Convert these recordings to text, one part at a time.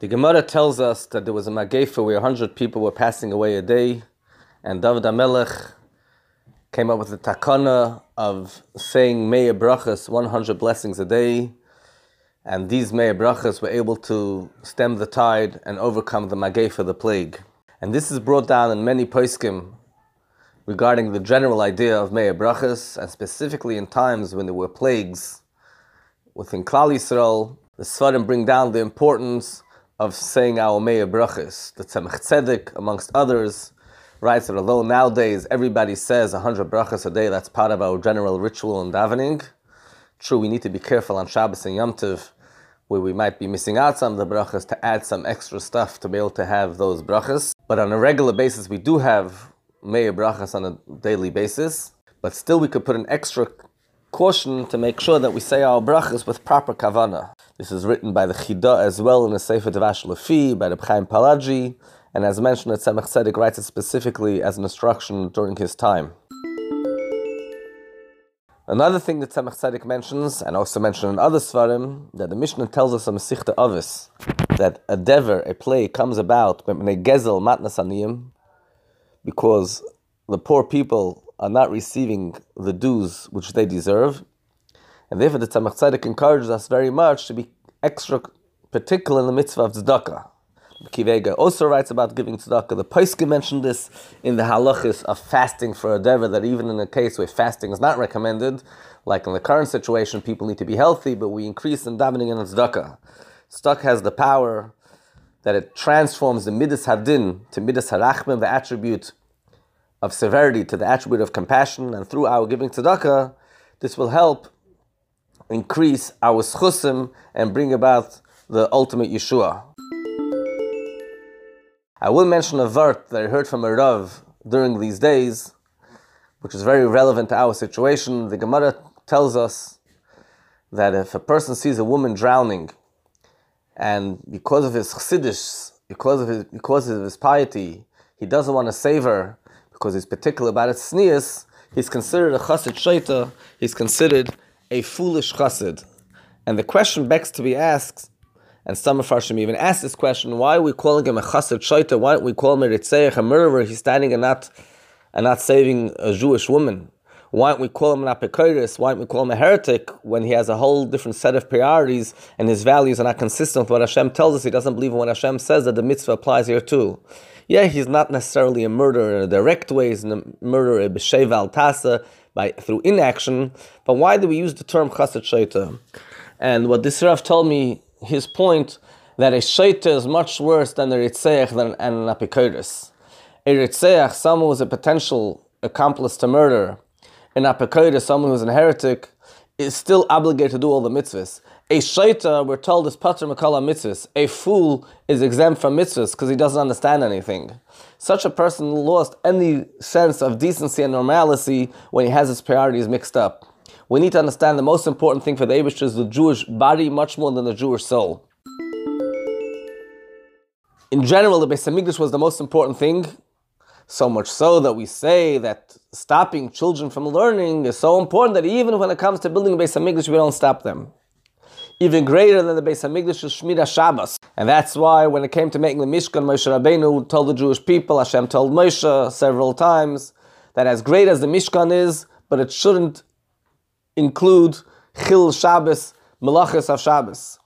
The Gemara tells us that there was a Magefa where 100 people were passing away a day, and David HaMelech came up with the takana of saying Meya Brachas, 100 blessings a day, and these Meya Brachas were able to stem the tide and overcome the Magefa, the plague. And this is brought down in many poskim regarding the general idea of Meya Brachas, and specifically in times when there were plagues within Klal Yisrael, the Svarim bring down the importance of saying our Meya Brachas. The Tzemach Tzedek, amongst others, writes that although nowadays everybody says 100 brachas a day, that's part of our general ritual and davening. True, we need to be careful on Shabbos and Yom Tov, where we might be missing out some of the brachas to add some extra stuff to be able to have those brachas. But on a regular basis, we do have Meya Brachas on a daily basis, but still we could put an extra caution to make sure that we say our brachas with proper kavana. This is written by the Chida as well in the Sefer Devash Lefi, by the Chaim Palaji, and as mentioned, Tzemach Tzedek writes it specifically as an instruction during his time. Another thing that Tzemach Tzedek mentions, and also mentioned in other Svarim, that the Mishnah tells us on Mesichta Avis, that a dever, a play, comes about because the poor people are not receiving the dues which they deserve, and therefore, the Tzemach Tzedek encourages us very much to be extra particular in the mitzvah of tzedakah. Kivega also writes about giving tzedakah. The Paiskim mentioned this in the halachis of fasting for a dever, that even in a case where fasting is not recommended, like in the current situation, people need to be healthy, but we increase in davening and tzedakah. Tzedakah has the power that it transforms the midas hadin to midas harachmim, the attribute of severity to the attribute of compassion, and through our giving tzedakah, this will help increase our schusim and bring about the ultimate Yeshua. I will mention a vert that I heard from a Rav during these days, which is very relevant to our situation. The Gemara tells us that if a person sees a woman drowning, and because of his chassidus, because of his because of his piety, he doesn't want to save her because he's particular about his sneas, he's considered a chassid shaita, he's considered a foolish chassid. And the question begs to be asked, and some of Farshim even asked this question, why are we calling him a chassid shaita? Why don't we call him a ritzeich, a murderer? He's standing and not, and not saving a Jewish woman. Why don't we call him an apikoris? Why don't we call him a heretic when he has a whole different set of priorities and his values are not consistent with what Hashem tells us? He doesn't believe in what Hashem says that the mitzvah applies here too. Yeah, he's not necessarily a murderer in a direct way, he's a murderer b'sheval tasa, by through inaction. But why do we use the term chassid shaita? And what this Rav told me, his point that a shaita is much worse than a ritzeach than an apikoris. A ritzeach, someone who's a potential accomplice to murder, an apikoris, someone who's a heretic, is still obligated to do all the mitzvahs. A shaita, we're told, is pater makala mitzvahs. A fool is exempt from mitzvahs because he doesn't understand anything. Such a person lost any sense of decency and normalcy when he has his priorities mixed up. We need to understand the most important thing for the Abish is the Jewish body much more than the Jewish soul. In general, the Beis Hamikdash was the most important thing, so much so that we say that stopping children from learning is so important that even when it comes to building a Beis Hamikdash, we don't stop them even greater than the Beis Hamikdash is Shmira Shabbos. And that's why when it came to making the Mishkan, Moshe Rabbeinu told the Jewish people, Hashem told Moshe several times, that as great as the Mishkan is, but it shouldn't include Chil Shabbos, Melachis of Shabbos.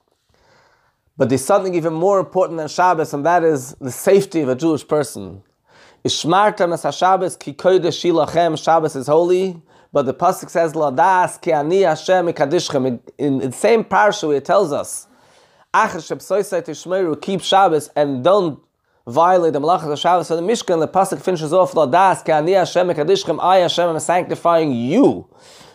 But there's something even more important than Shabbos, and that is the safety of a Jewish person. Ishmartam as Shabbos ki Shabbos is holy, but the pasuk says ladas ki ani Hashem mikadishchem. In the same parsha, it tells us, keep Shabbos and don't violate the malachas of Shabbos. So the Mishkan, the pasuk finishes off ladas ki ani Hashem mikadishchem. I Hashem am sanctifying you.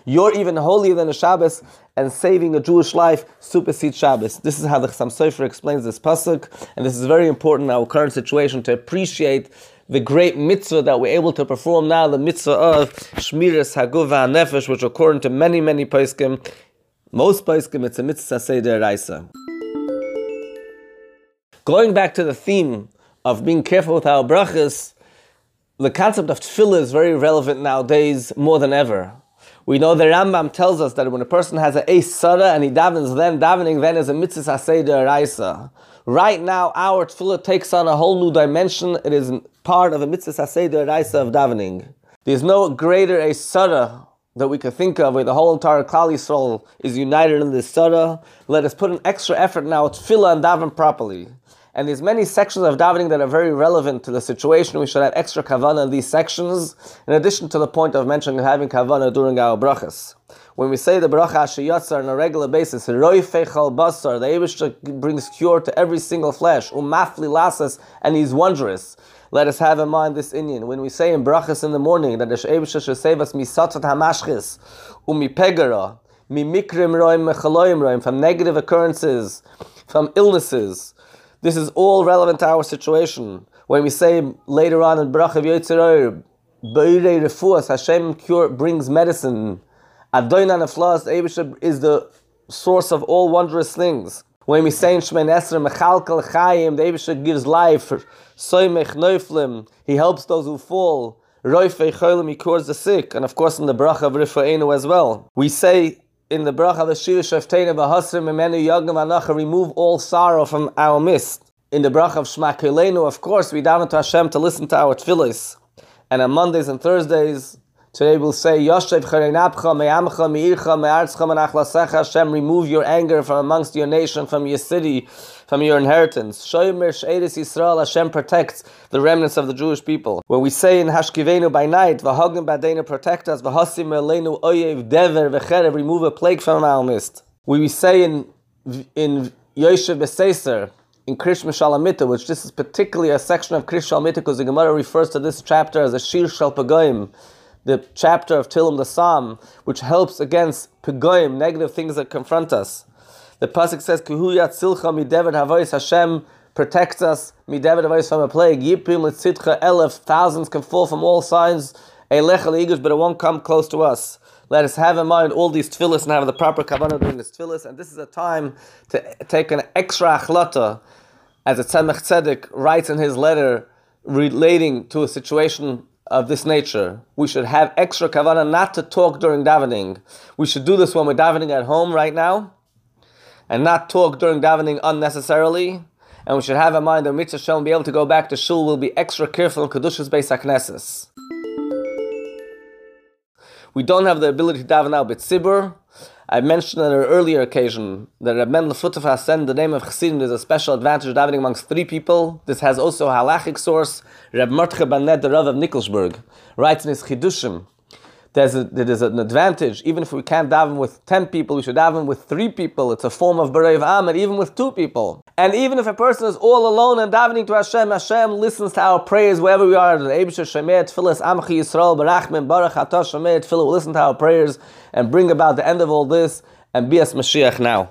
You're even holier than the Shabbos, and saving a Jewish life supersedes Shabbos. This is how the Chassam Sofer explains this pasuk, and this is very important in our current situation to appreciate the great mitzvah that we're able to perform now, the mitzvah of Shmiras Haguva Nefesh, which according to many, many Paiskim, most Paiskim, it's a mitzvah Seder Raisa. Going back to the theme of being careful with our brachas, the concept of tefillah is very relevant nowadays more than ever. We know the Rambam tells us that when a person has an ace sada and he davens then, davening then is a mitzvah seder raisa. Right now, our tefillah takes on a whole new dimension. It is part of a mitzvah saseder raisa of davening. There's no greater a surah that we could think of where the whole entire Klal Yisrael is united in this surah. Let us put an extra effort now to tefillah and daven properly. And there's many sections of davening that are very relevant to the situation. We should have extra kavana in these sections, in addition to the point of mentioning having kavana during our brachas. When we say the bracha Ashiyatzar on a regular basis, Roi Fechal Basar, the Abish brings cure to every single flesh, Umafli Lasas, and he's wondrous. Let us have in mind this Indian. When we say in brachas in the morning that the Abish should save us misatzat hamashchis, umi pegara, mi mikrim roim mechaloim roim, from negative occurrences, from illnesses, this is all relevant to our situation. When we say later on in Bracha Yotzeror, Beire Refuas, Hashem cure brings medicine. Adoinan Aflas, Abishab is the source of all wondrous things. When we say in Shemen Esra, Mechalkal Chayim, the Abishab gives life. Soymech Neuflim, he helps those who fall. Roifei Cholim, he cures the sick. And of course in the Bracha of Rifa'enu as well. We say in the bracha of Shir Shaftena v'Hasrim Memenu Yagam Anacha, remove all sorrow from our midst. In the bracha of Shema of course, we down to Hashem to listen to our tefillahs. And on Mondays and Thursdays, today we'll say, Yoshev Charinapcha Me'amcha Me'ircha Me'artzcha Menachlasecha Hashem, remove your anger from amongst your nation, from your city, from your inheritance. Shoymer She'eris Yisrael, Hashem protects the remnants of the Jewish people. Where we say in Hashkivenu by night, V'hagim Badenu protect us, V'hasim Elenu Oyev Dever V'cherev, remove a plague from our midst. We say in in Yoshev Beseser, in Krish Shalamita, which this is particularly a section of Krish Shalamita because the Gemara refers to this chapter as a Shir Shal the chapter of Tilim the Psalm, which helps against Pagoim, negative things that confront us. The pasuk says, "Kuhu yatzilcha midevet havois Hashem protects us midevet havois from a plague. Yipim litzitcha elef thousands can fall from all sides. Eilecha leigus, but it won't come close to us. Let us have in mind all these tefillahs and have the proper kavanah during this tefillahs. And this is a time to take an extra achlata, as the Tzemach Tzedek writes in his letter relating to a situation of this nature. We should have extra kavanah not to talk during davening. We should do this when we're davening at home right now and not talk during davening unnecessarily. And we should have in mind that mitzvah shall be able to go back to shul will be extra careful in kedushas beis hakneses. We don't have the ability to daven now b'tzibur. I mentioned on an earlier occasion that Reb Mendel Futerfas sent the name of Chassidim. There's a special advantage of davening amongst three people. This has also a halachic source. Reb Mordechai Banet, the Rav of Nikolsburg, writes in his Chidushim there's a, there is an advantage. Even if we can't daven with 10 people, we should daven with 3 people. It's a form of Berev Amid, even with 2 people. And even if a person is all alone and davening to Hashem, Hashem listens to our prayers wherever we are. Yisrael will listen to our prayers and bring about the end of all this and be as Mashiach now.